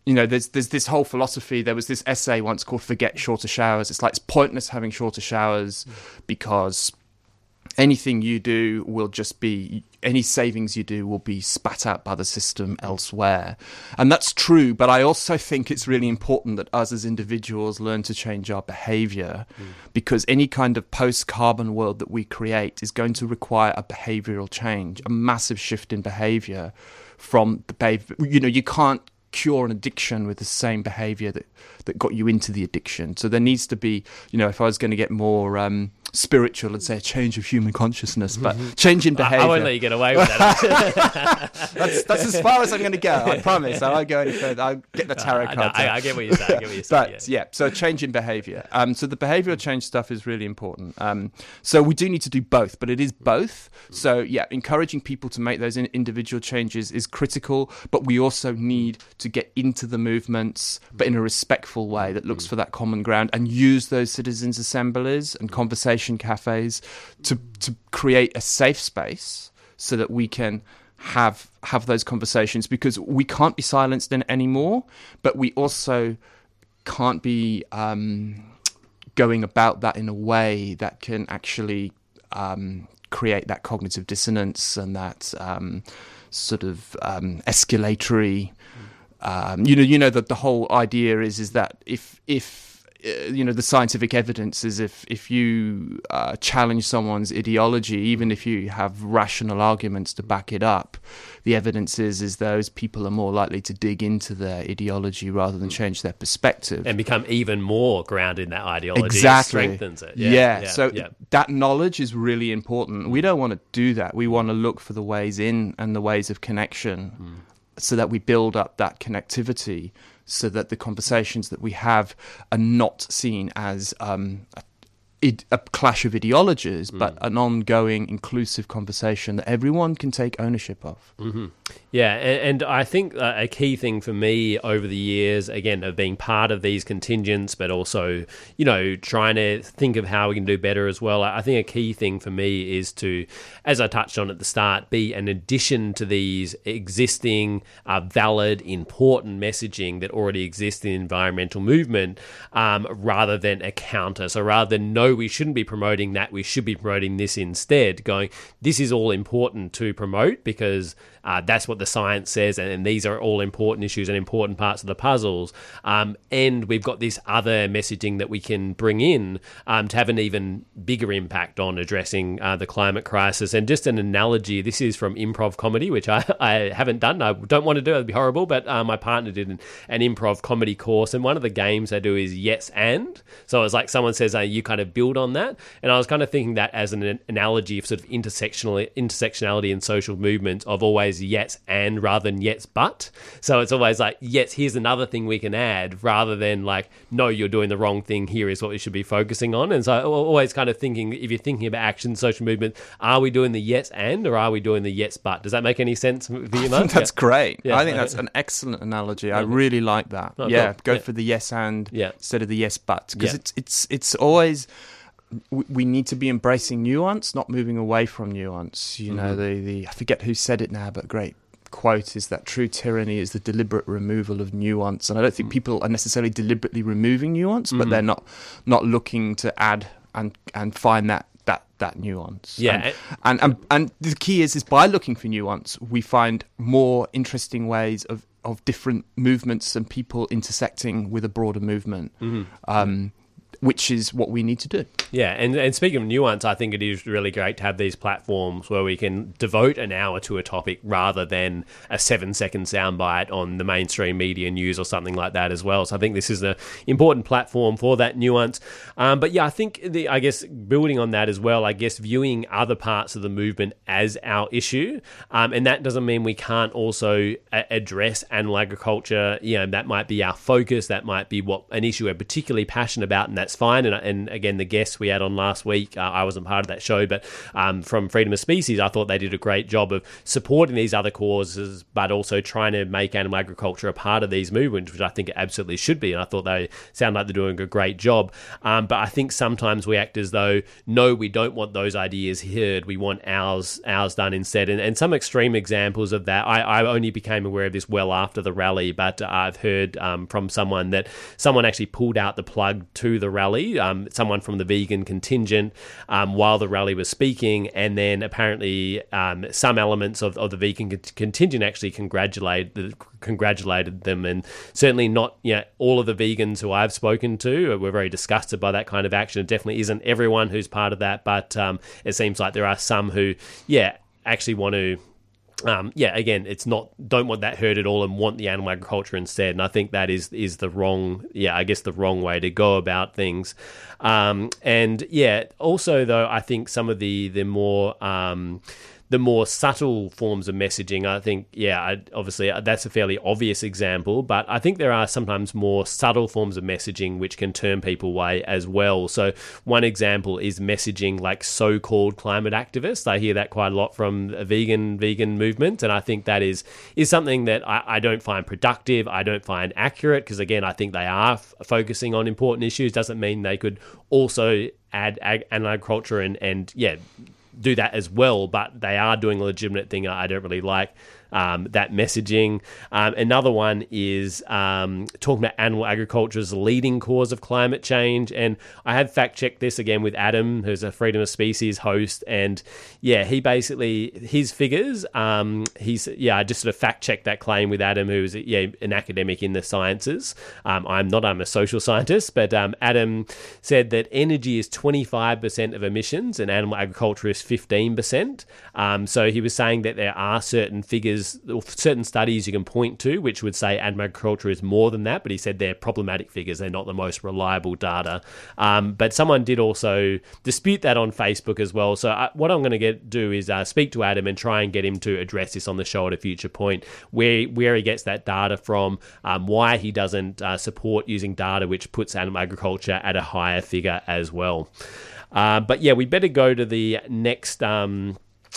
you know, there's there's this whole philosophy. There was this essay once called "Forget Shorter Showers." It's like it's pointless having shorter showers because anything you do will just be any savings you do will be spat out by the system elsewhere. And that's true, but I also think it's really important that us as individuals learn to change our behavior mm. because any kind of post carbon world that we create is going to require a behavioral change, a massive shift in behavior from the behavior. You know, you can't cure an addiction with the same behavior that, that got you into the addiction. So there needs to be, you know, if I was going to get more um, spiritual, I'd say a change of human consciousness, but mm-hmm. change in behavior. I won't let you get away with that. that's, that's as far as I'm going to go. I promise. I won't go any further. I'll get the tarot cards. I, I, get what you're saying. I get what you're saying. but yeah. yeah. so change in behavior. Um, so the behavioral change stuff is really important. Um, so we do need to do both, but it is both. So yeah, encouraging people to make those individual changes is critical, but we also need to get into the movements, but in a respectful way that looks for that common ground and use those citizens' assemblies and cafes to to create a safe space so that we can have have those conversations because we can't be silenced in anymore, but we also can't be um, going about that in a way that can actually um, create that cognitive dissonance and that um, sort of um, escalatory um, you know, you know that the whole idea is is that if if you know the scientific evidence is if if you uh, challenge someone's ideology, even if you have rational arguments to back it up, the evidence is is those people are more likely to dig into their ideology rather than change their perspective and become even more grounded in that ideology. Exactly, it strengthens it. Yeah, yeah. yeah so yeah. that knowledge is really important. We don't want to do that. We want to look for the ways in and the ways of connection. Mm so that we build up that connectivity so that the conversations that we have are not seen as um, a a clash of ideologies, mm. but an ongoing, inclusive conversation that everyone can take ownership of. Mm-hmm. Yeah, and, and, I think a key thing for me over the years, again, of being part of these contingents, but also, you know, trying to think of how we can do better as well. I think a key thing for me is to, as I touched on at the start, be an addition to these existing, uh, valid, important messaging that already exists in the environmental movement, um, rather than a counter. So rather than know we shouldn't be promoting that. We should be promoting this instead. Going, this is all important to promote because uh, that's what the science says, and, and, these are all important issues and important parts of the puzzles. Um, and we've got this other messaging that we can bring in um, to have an even bigger impact on addressing uh, the climate crisis. And just an analogy this is from improv comedy, which I, I haven't done. I don't want to do it, it'd be horrible, but uh, my partner did an, an, improv comedy course. And one of the games they do is yes and. So it's like someone says, uh, you kind of build on that. And I was kind of thinking that as an analogy of sort of intersectional intersectionality and social movements of always yes and rather than yes but. So it's always like, yes, here's another thing we can add rather than like, no, you're doing the wrong thing. Here is what we should be focusing on. And so always kind of thinking, if you're thinking about action, social movement, are we doing the yes and or are we doing the yes but? Does that make any sense for you, Mark? That's yeah. great. Yeah. I think that's an excellent analogy. I really like that. Oh, yeah, cool. go yeah. for the yes and instead of the yes but because it's it's it's always we need to be embracing nuance, not moving away from nuance. You know, mm-hmm. the, the I forget who said it now, but great quote is that true tyranny is the deliberate removal of nuance. And I don't think mm. people are necessarily deliberately removing nuance, mm-hmm. but they're not not looking to add and and find that that that nuance. Yeah, and and, and, and the key is is by looking for nuance, we find more interesting ways of of different movements and people intersecting with a broader movement. Mm-hmm. Um, which is what we need to do. Yeah, and, and speaking of nuance, I think it is really great to have these platforms where we can devote an hour to a topic rather than a seven second soundbite on the mainstream media news or something like that as well. So I think this is an important platform for that nuance. Um, but yeah, I think the I guess building on that as well, I guess viewing other parts of the movement as our issue, um, and that doesn't mean we can't also a- address animal agriculture. You know, that might be our focus. That might be what an issue we're particularly passionate about, and that's fine. And, and again, the guests we had on last week, uh, I wasn't part of that show, but um, from Freedom of Species, I thought they did a great job of supporting these other causes, but also trying to make animal agriculture a part of these movements, which I think it absolutely should be. And I thought they sound like they're doing a great job. Um, but I think sometimes we act as though, no, we don't want those ideas heard. We want ours ours done instead. And, and some extreme examples of that, I, I only became aware of this well after the rally, but I've heard um, from someone that someone actually pulled out the plug to the rally, um, someone from the vegan contingent, um, while the rally was speaking. And then apparently um, some elements of, of the vegan contingent actually congratulated, congratulated them. And certainly not you know, all of the vegans who I've spoken to were very disgusted by that kind of action. It definitely isn't everyone who's part of that, but um, it seems like there are some who, yeah, actually want to um, yeah, again, it's not don't want that hurt at all and want the animal agriculture instead. And I think that is is the wrong, yeah, I guess the wrong way to go about things. Um, and yeah, also though, I think some of the the more um, the more subtle forms of messaging, I think, yeah, I, obviously uh, that's a fairly obvious example, but I think there are sometimes more subtle forms of messaging which can turn people away as well. So, one example is messaging like so called climate activists. I hear that quite a lot from a vegan vegan movement, and I think that is is something that I, I don't find productive. I don't find accurate because, again, I think they are f- focusing on important issues. Doesn't mean they could also add ag- agriculture and, and yeah do that as well, but they are doing a legitimate thing I don't really like um, that messaging. Um, another one is um, talking about animal agriculture as a leading cause of climate change. And I have fact checked this again with Adam, who's a Freedom of Species host. And yeah, he basically, his figures, um, he's, yeah, I just sort of fact checked that claim with Adam, who's, yeah, an academic in the sciences. Um, I'm not, I'm a social scientist, but um, Adam said that energy is 25% of emissions and animal agriculture is 15%. so he was saying that there are certain figures certain studies you can point to which would say agriculture is more than that, but he said they're problematic figures. They're not the most reliable data. Um, but someone did also dispute that on Facebook as well. So I, uh, what I'm going to get do is uh, speak to Adam and try and get him to address this on the show at a future point, where where he gets that data from, um, why he doesn't uh, support using data which puts animal agriculture at a higher figure as well. Uh, but yeah, we better go to the next. Um,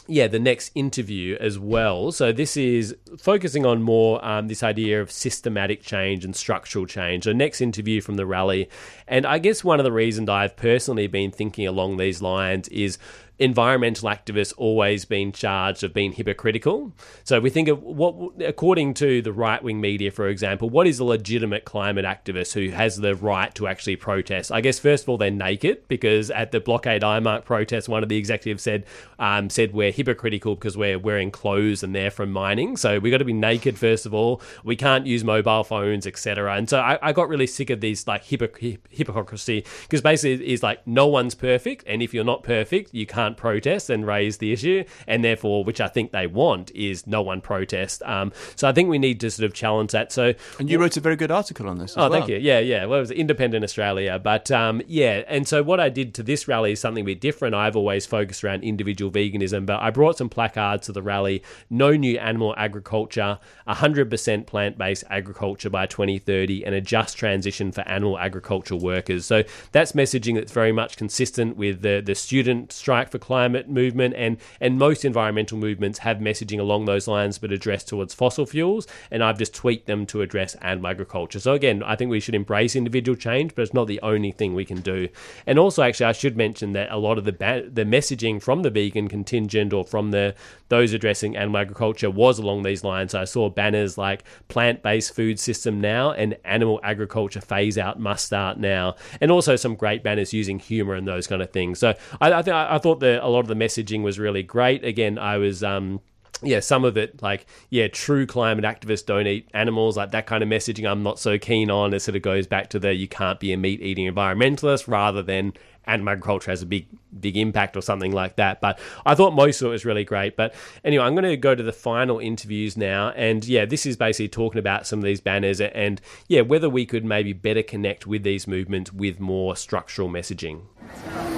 yeah, the next interview as well. So this is focusing on more um, this idea of systematic change and structural change. So next interview from the rally, and I guess one of the reasons I've personally been thinking along these lines is environmental activists always been charged of being hypocritical. So we think of what, according to the right wing media, for example, what is a legitimate climate activist who has the right to actually protest? I guess first of all they're naked because at the blockade IMARC protest, one of the executives said um, said we're hypocritical because we're wearing clothes and they're from mining. So we have got to be naked first of all. We can't use mobile phones, etc. And so I, I, got really sick of these like hypocrisy because basically it's like no one's perfect, and if you're not perfect, you can't can't protest and raise the issue, and therefore, which I think they want, is no one protest. Um, so I think we need to sort of challenge that. So, and you wrote a very good article on this. oh, well. thank you. Yeah, yeah. Well, it was Independent Australia, but um, yeah. And so what I did to this rally is something a bit different. I've always focused around individual veganism, but I brought some placards to the rally. No new animal agriculture, 100% plant-based agriculture by 2030, and a just transition for animal agriculture workers. So that's messaging that's very much consistent with the the student strike for climate movement and and most environmental movements have messaging along those lines but addressed towards fossil fuels and I've just tweaked them to address animal agriculture. So again, I think we should embrace individual change, but it's not the only thing we can do. And also actually I should mention that a lot of the ba- the messaging from the vegan contingent or from the those addressing animal agriculture was along these lines. I saw banners like plant-based food system now and animal agriculture phase out must start now. And also some great banners using humor and those kind of things. So I, I, th- I thought the, a lot of the messaging was really great. Again, I was. Um, yeah, some of it, like, yeah, true climate activists don't eat animals, like that kind of messaging I'm not so keen on. It sort of goes back to the you can't be a meat eating environmentalist rather than animal agriculture has a big big impact or something like that. But I thought most of it was really great. But anyway, I'm going to go to the final interviews now, and yeah, this is basically talking about some of these banners and yeah, whether we could maybe better connect with these movements with more structural messaging.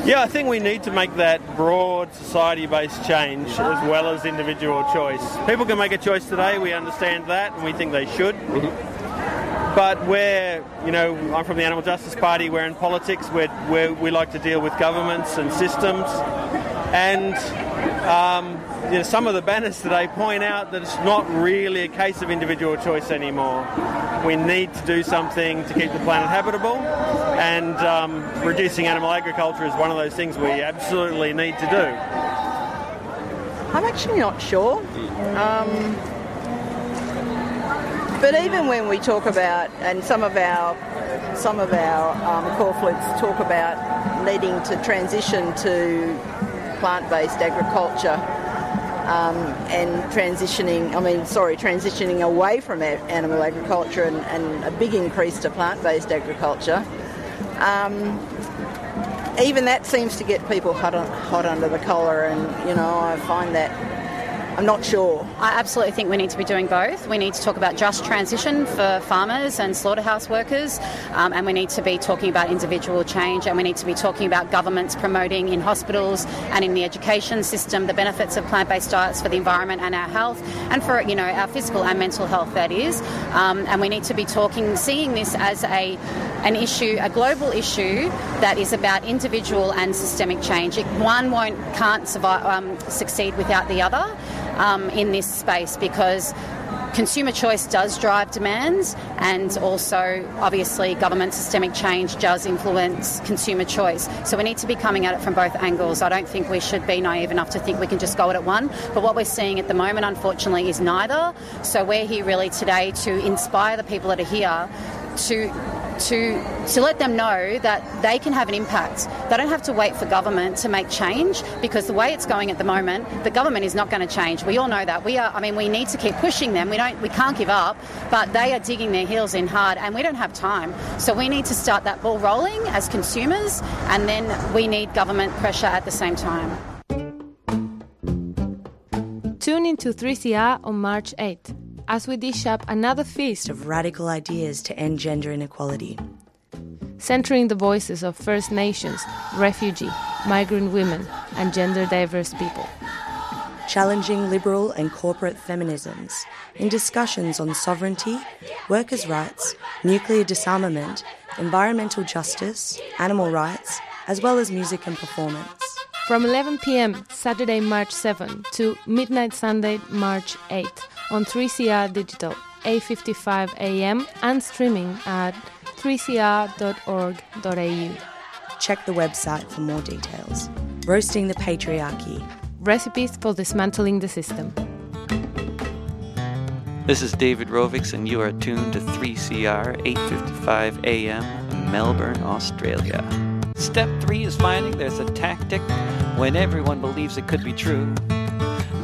Yeah, I think we need to make that broad society based change as well as individual choice. People can make a choice today, we understand that, and we think they should. Mm-hmm. But we're, you know, I'm from the Animal Justice Party. We're in politics. We're, we're, we like to deal with governments and systems, and um, you know, some of the banners today point out that it's not really a case of individual choice anymore. We need to do something to keep the planet habitable, and um, reducing animal agriculture is one of those things we absolutely need to do. I'm actually not sure. Um, but even when we talk about, and some of our some of our um, corporates talk about needing to transition to plant-based agriculture um, and transitioning, I mean, sorry, transitioning away from animal agriculture and, and a big increase to plant-based agriculture. Um, even that seems to get people hot, on, hot under the collar, and you know, I find that I'm not sure. I absolutely think we need to be doing both. We need to talk about just transition for farmers and slaughterhouse workers, um, and we need to be talking about individual change, and we need to be talking about governments promoting in hospitals and in the education system the benefits of plant-based diets for the environment and our health, and for you know our physical and mental health. That is, um, and we need to be talking, seeing this as a an issue, a global issue that is about individual and systemic change. One won't can't survive, um, succeed without the other um, in this space because consumer choice does drive demands, and also obviously government systemic change does influence consumer choice. So we need to be coming at it from both angles. I don't think we should be naive enough to think we can just go at it one. But what we're seeing at the moment, unfortunately, is neither. So we're here really today to inspire the people that are here to to to let them know that they can have an impact. They don't have to wait for government to make change because the way it's going at the moment, the government is not going to change. We all know that. We are I mean we need to keep pushing them. We don't we can't give up, but they are digging their heels in hard and we don't have time. So we need to start that ball rolling as consumers and then we need government pressure at the same time. Tune into 3CR on March 8th as we dish up another feast of radical ideas to end gender inequality. Centering the voices of First Nations, refugee, migrant women, and gender diverse people. Challenging liberal and corporate feminisms in discussions on sovereignty, workers' rights, nuclear disarmament, environmental justice, animal rights, as well as music and performance. From 11 pm Saturday, March 7 to midnight Sunday, March 8 on 3CR Digital, 8:55 a.m. and streaming at 3cr.org.au. Check the website for more details. Roasting the Patriarchy. Recipes for dismantling the system. This is David Rovics, and you are tuned to 3CR 8:55 a.m. Melbourne, Australia. Step three is finding there's a tactic when everyone believes it could be true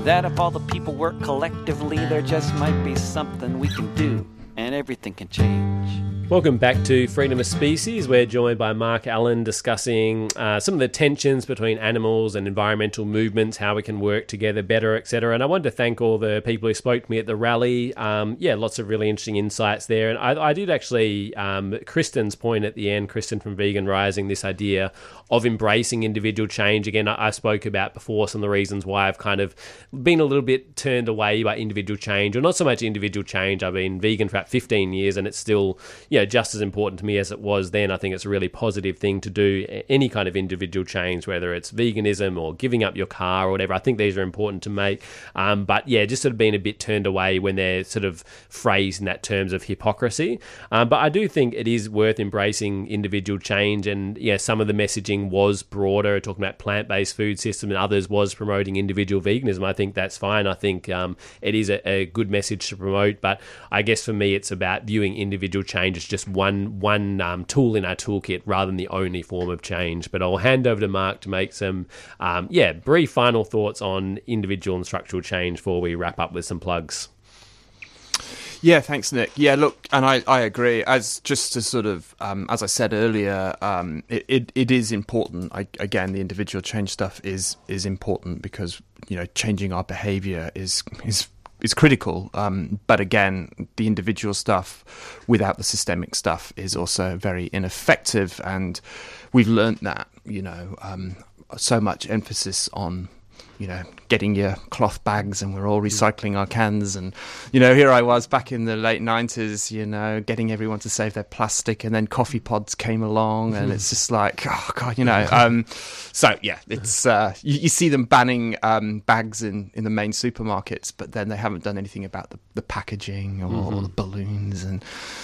that if all the people work collectively, there just might be something we can do, and everything can change. Welcome back to Freedom of Species. We're joined by Mark Allen discussing uh, some of the tensions between animals and environmental movements, how we can work together better, etc. And I wanted to thank all the people who spoke to me at the rally. Um, yeah, lots of really interesting insights there. And I, I did actually, um, Kristen's point at the end, Kristen from Vegan Rising, this idea of embracing individual change. Again, I, I spoke about before some of the reasons why I've kind of been a little bit turned away by individual change, or not so much individual change. I've been vegan for about 15 years and it's still, you know, just as important to me as it was then. I think it's a really positive thing to do any kind of individual change, whether it's veganism or giving up your car or whatever. I think these are important to make. Um, but yeah, just sort of being a bit turned away when they're sort of phrased in that terms of hypocrisy. Um, but I do think it is worth embracing individual change. And yeah, some of the messaging was broader, talking about plant based food system, and others was promoting individual veganism. I think that's fine. I think um, it is a, a good message to promote. But I guess for me, it's about viewing individual change as just one one um, tool in our toolkit rather than the only form of change. But I'll hand over to Mark to make some um, yeah brief final thoughts on individual and structural change before we wrap up with some plugs. Yeah, thanks, Nick. Yeah, look, and I, I agree. As just to sort of, um, as I said earlier, um, it, it, it is important. I, again, the individual change stuff is is important because you know changing our behaviour is is is critical. Um, but again, the individual stuff without the systemic stuff is also very ineffective, and we've learnt that. You know, um, so much emphasis on you know, getting your cloth bags and we're all recycling our cans. And, you know, here I was back in the late 90s, you know, getting everyone to save their plastic. And then coffee pods came along and it's just like, oh, God, you know. Um, so, yeah, it's uh, you, you, see them banning um, bags in, in the main supermarkets, but then they haven't done anything about the, the packaging or, mm-hmm. or the balloons. And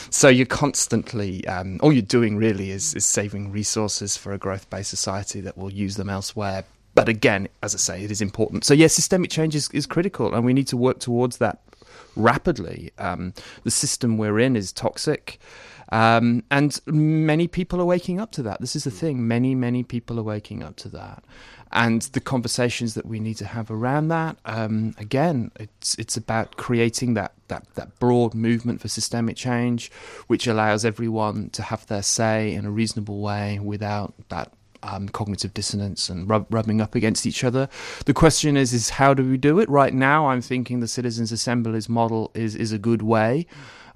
so you're constantly, um, all you're doing really is, is saving resources for a growth based society that will use them elsewhere but again, as I say, it is important. So, yes, systemic change is, is critical, and we need to work towards that rapidly. Um, the system we're in is toxic. Um, and many people are waking up to that. This is the thing. Many, many people are waking up to that. And the conversations that we need to have around that, um, again, it's it's about creating that, that, that broad movement for systemic change, which allows everyone to have their say in a reasonable way without that um, cognitive dissonance and rub- rubbing up against each other. The question is, is how do we do it? Right now, I'm thinking the citizens' assemblies model is is a good way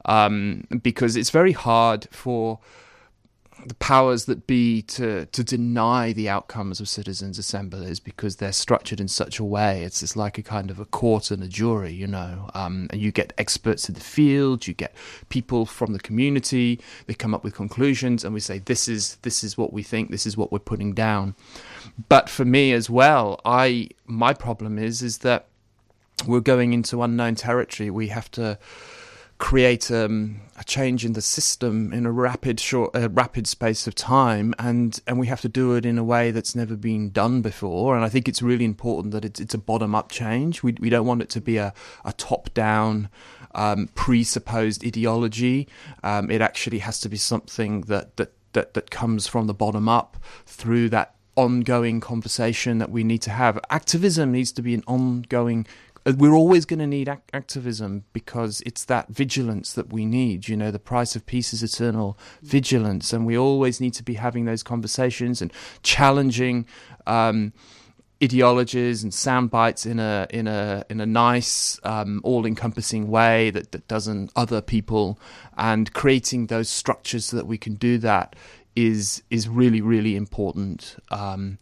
um, because it's very hard for the powers that be to to deny the outcomes of citizens' assemblies because they're structured in such a way. It's it's like a kind of a court and a jury, you know. Um, and you get experts in the field, you get people from the community. They come up with conclusions, and we say this is this is what we think, this is what we're putting down. But for me as well, I my problem is is that we're going into unknown territory. We have to create um, a change in the system in a rapid short uh, rapid space of time and and we have to do it in a way that's never been done before. And I think it's really important that it's, it's a bottom up change. We we don't want it to be a, a top down um, presupposed ideology. Um, it actually has to be something that, that that that comes from the bottom up through that ongoing conversation that we need to have. Activism needs to be an ongoing we're always going to need ac- activism because it's that vigilance that we need. You know, the price of peace is eternal vigilance, and we always need to be having those conversations and challenging. Um, ideologies and sound bites in a in a in a nice um, all-encompassing way that, that doesn't other people and creating those structures so that we can do that is is really really important um,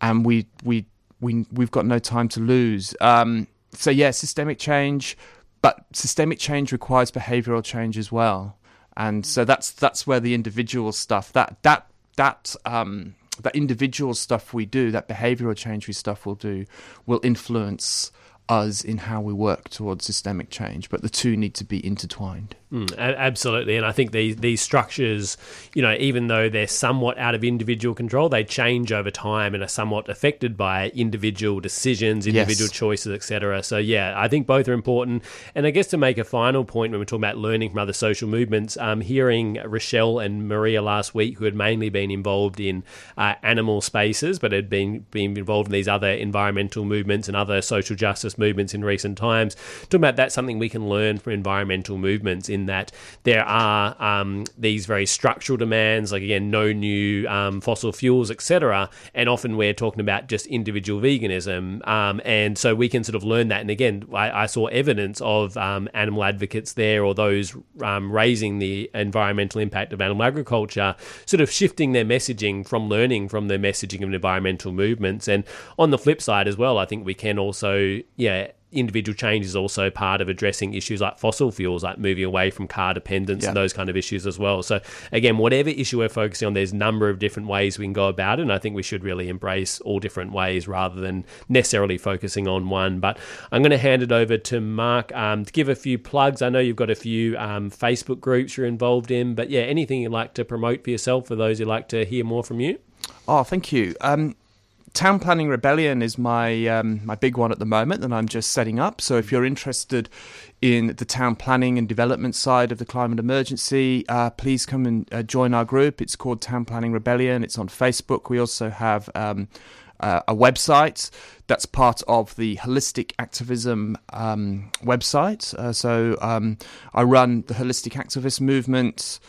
and we we we we've got no time to lose um, so yeah, systemic change, but systemic change requires behavioural change as well, and so that's that's where the individual stuff that that that um, that individual stuff we do, that behavioural change we stuff we'll do, will influence us in how we work towards systemic change. But the two need to be intertwined. Mm, absolutely, and I think these these structures, you know, even though they're somewhat out of individual control, they change over time and are somewhat affected by individual decisions, individual yes. choices, etc. So yeah, I think both are important. And I guess to make a final point when we're talking about learning from other social movements, um, hearing Rochelle and Maria last week, who had mainly been involved in uh, animal spaces, but had been been involved in these other environmental movements and other social justice movements in recent times, talking about that's something we can learn from environmental movements in that there are um, these very structural demands, like again, no new um, fossil fuels, etc. And often we're talking about just individual veganism, um, and so we can sort of learn that. And again, I, I saw evidence of um, animal advocates there, or those um, raising the environmental impact of animal agriculture, sort of shifting their messaging from learning from the messaging of environmental movements. And on the flip side as well, I think we can also, yeah, individual change is also part of addressing issues like fossil fuels, like moving away from car dependence yeah. and those kind of issues as well. So again, whatever issue we're focusing on, there's a number of different ways we can go about it, and I think we should really embrace all different ways rather than necessarily focusing on one. But I'm going to hand it over to Mark um, to give a few plugs. I know you've got a few um, Facebook groups you're involved in, but yeah, anything you'd like to promote for yourself for those who'd like to hear more from you. Oh, thank you. Um, Town Planning Rebellion is my um, my big one at the moment that I'm just setting up. So if you're interested in the town planning and development side of the climate emergency, uh, please come and uh, join our group. It's called Town Planning Rebellion. It's on Facebook. We also have um, uh, a website that's part of the holistic activism um, website. Uh, so um, I run the holistic activist movement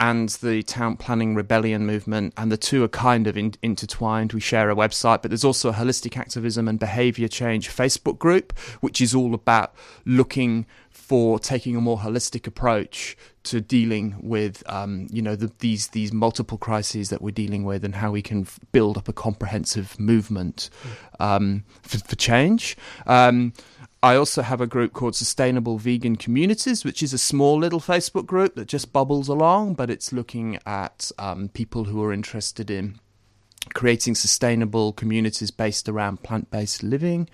and the town planning rebellion movement, and the two are kind of in, intertwined. We share a website, but there's also a holistic activism and behavior change Facebook group, which is all about looking for taking a more holistic approach to dealing with, um, you know, the, these these multiple crises that we're dealing with, and how we can f- build up a comprehensive movement um, for, for, change. Um, I also have a group called Sustainable Vegan Communities, which is a small little Facebook group that just bubbles along, but it's looking at um, people who are interested in creating sustainable communities based around plant based living.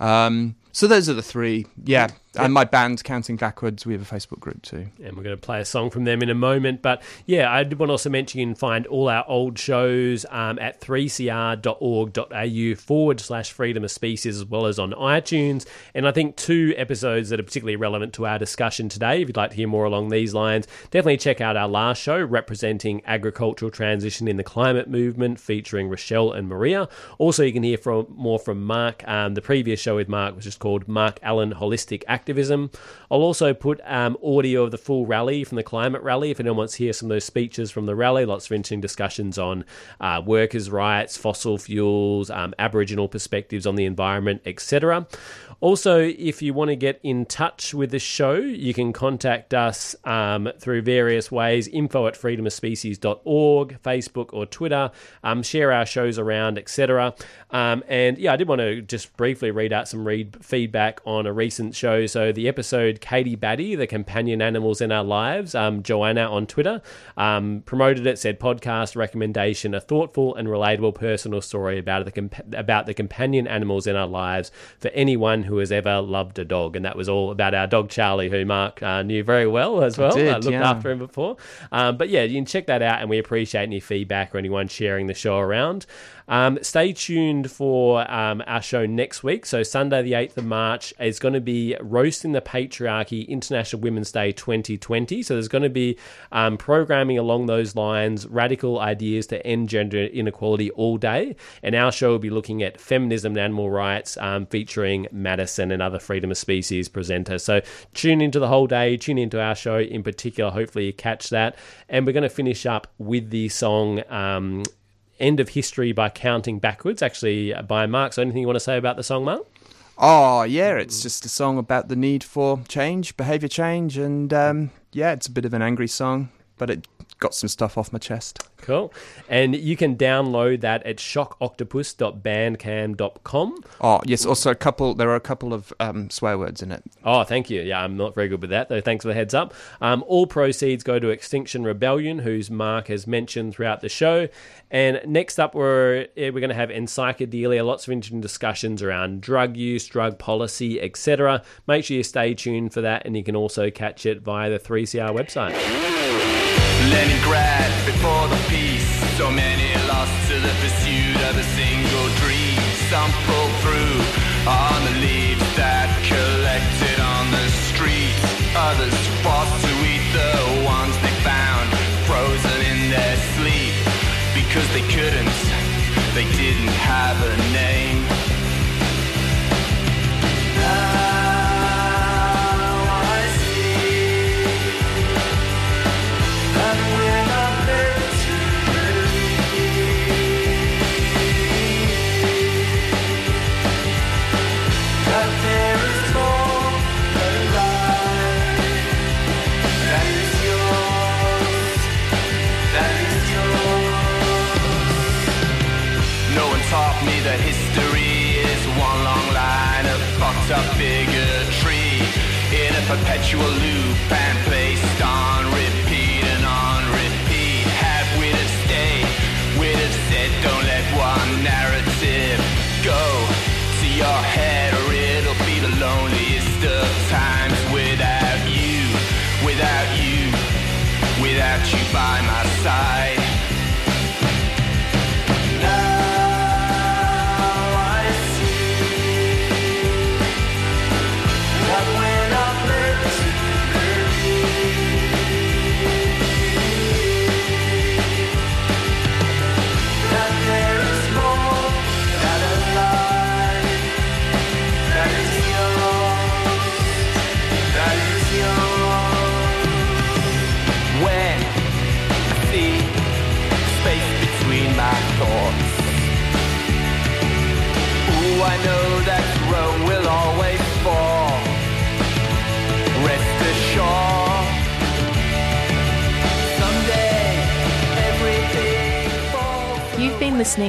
Um, so those are the three. Yeah, and my band, Counting Backwards, we have a Facebook group too. And we're going to play a song from them in a moment. But yeah, I did want to also mention you can find all our old shows um, at 3cr.org.au forward slash freedom of species, as well as on iTunes. And I think two episodes that are particularly relevant to our discussion today. If you'd like to hear more along these lines, definitely check out our last show, representing agricultural transition in the climate movement, featuring Rochelle and Maria. Also, you can hear from more from Mark. Um, the previous show with Mark was just called Mark Allen Holistic Activism. I'll also put um, audio of the full rally from the climate rally if anyone wants to hear some of those speeches from the rally. Lots of interesting discussions on uh, workers' rights, fossil fuels, um, Aboriginal perspectives on the environment, etc. Also, if you want to get in touch with the show, you can contact us um, through various ways info at freedomofspecies.org, Facebook, or Twitter. Um, share our shows around, etc. Um, and yeah, I did want to just briefly read out some read feedback on a recent show. So, the episode Katie Batty, the companion animals in our lives, um, Joanna on Twitter um, promoted it, said podcast recommendation, a thoughtful and relatable personal story about the, comp- about the companion animals in our lives for anyone who has ever loved a dog. And that was all about our dog Charlie, who Mark uh, knew very well as well. Did, uh, looked yeah. after him before. Um, but yeah, you can check that out, and we appreciate any feedback or anyone sharing the show around. Um, stay tuned for um, our show next week. So, Sunday, the 8th of March, is going to be Roasting the Patriarchy International Women's Day 2020. So, there's going to be um, programming along those lines, radical ideas to end gender inequality all day. And our show will be looking at feminism and animal rights, um, featuring Madison and other freedom of species presenters. So, tune into the whole day, tune into our show in particular. Hopefully, you catch that. And we're going to finish up with the song um, End of History by Counting Backwards, actually uh, by Mark. So, anything you want to say about the song, Mark? Oh, yeah, it's just a song about the need for change, behaviour change, and um, yeah, it's a bit of an angry song, but it got some stuff off my chest. Cool. And you can download that at shockoctopus.bandcamp.com. Oh, yes, also a couple, there are a couple of um, swear words in it. Oh, thank you. Yeah, I'm not very good with that, though. Thanks for the heads up. Um, all proceeds go to Extinction Rebellion, whose Mark has mentioned throughout the show. And next up, we're we're going to have Encyclodelia, lots of interesting discussions around drug use, drug policy, etc. Make sure you stay tuned for that, and you can also catch it via the 3CR website. Leningrad before the peace. So many lost to the pursuit of a single dream. Some pulled through on the leaves that collected on the street. Others forced to eat the ones they found frozen in their sleep because they couldn't. They didn't have a name.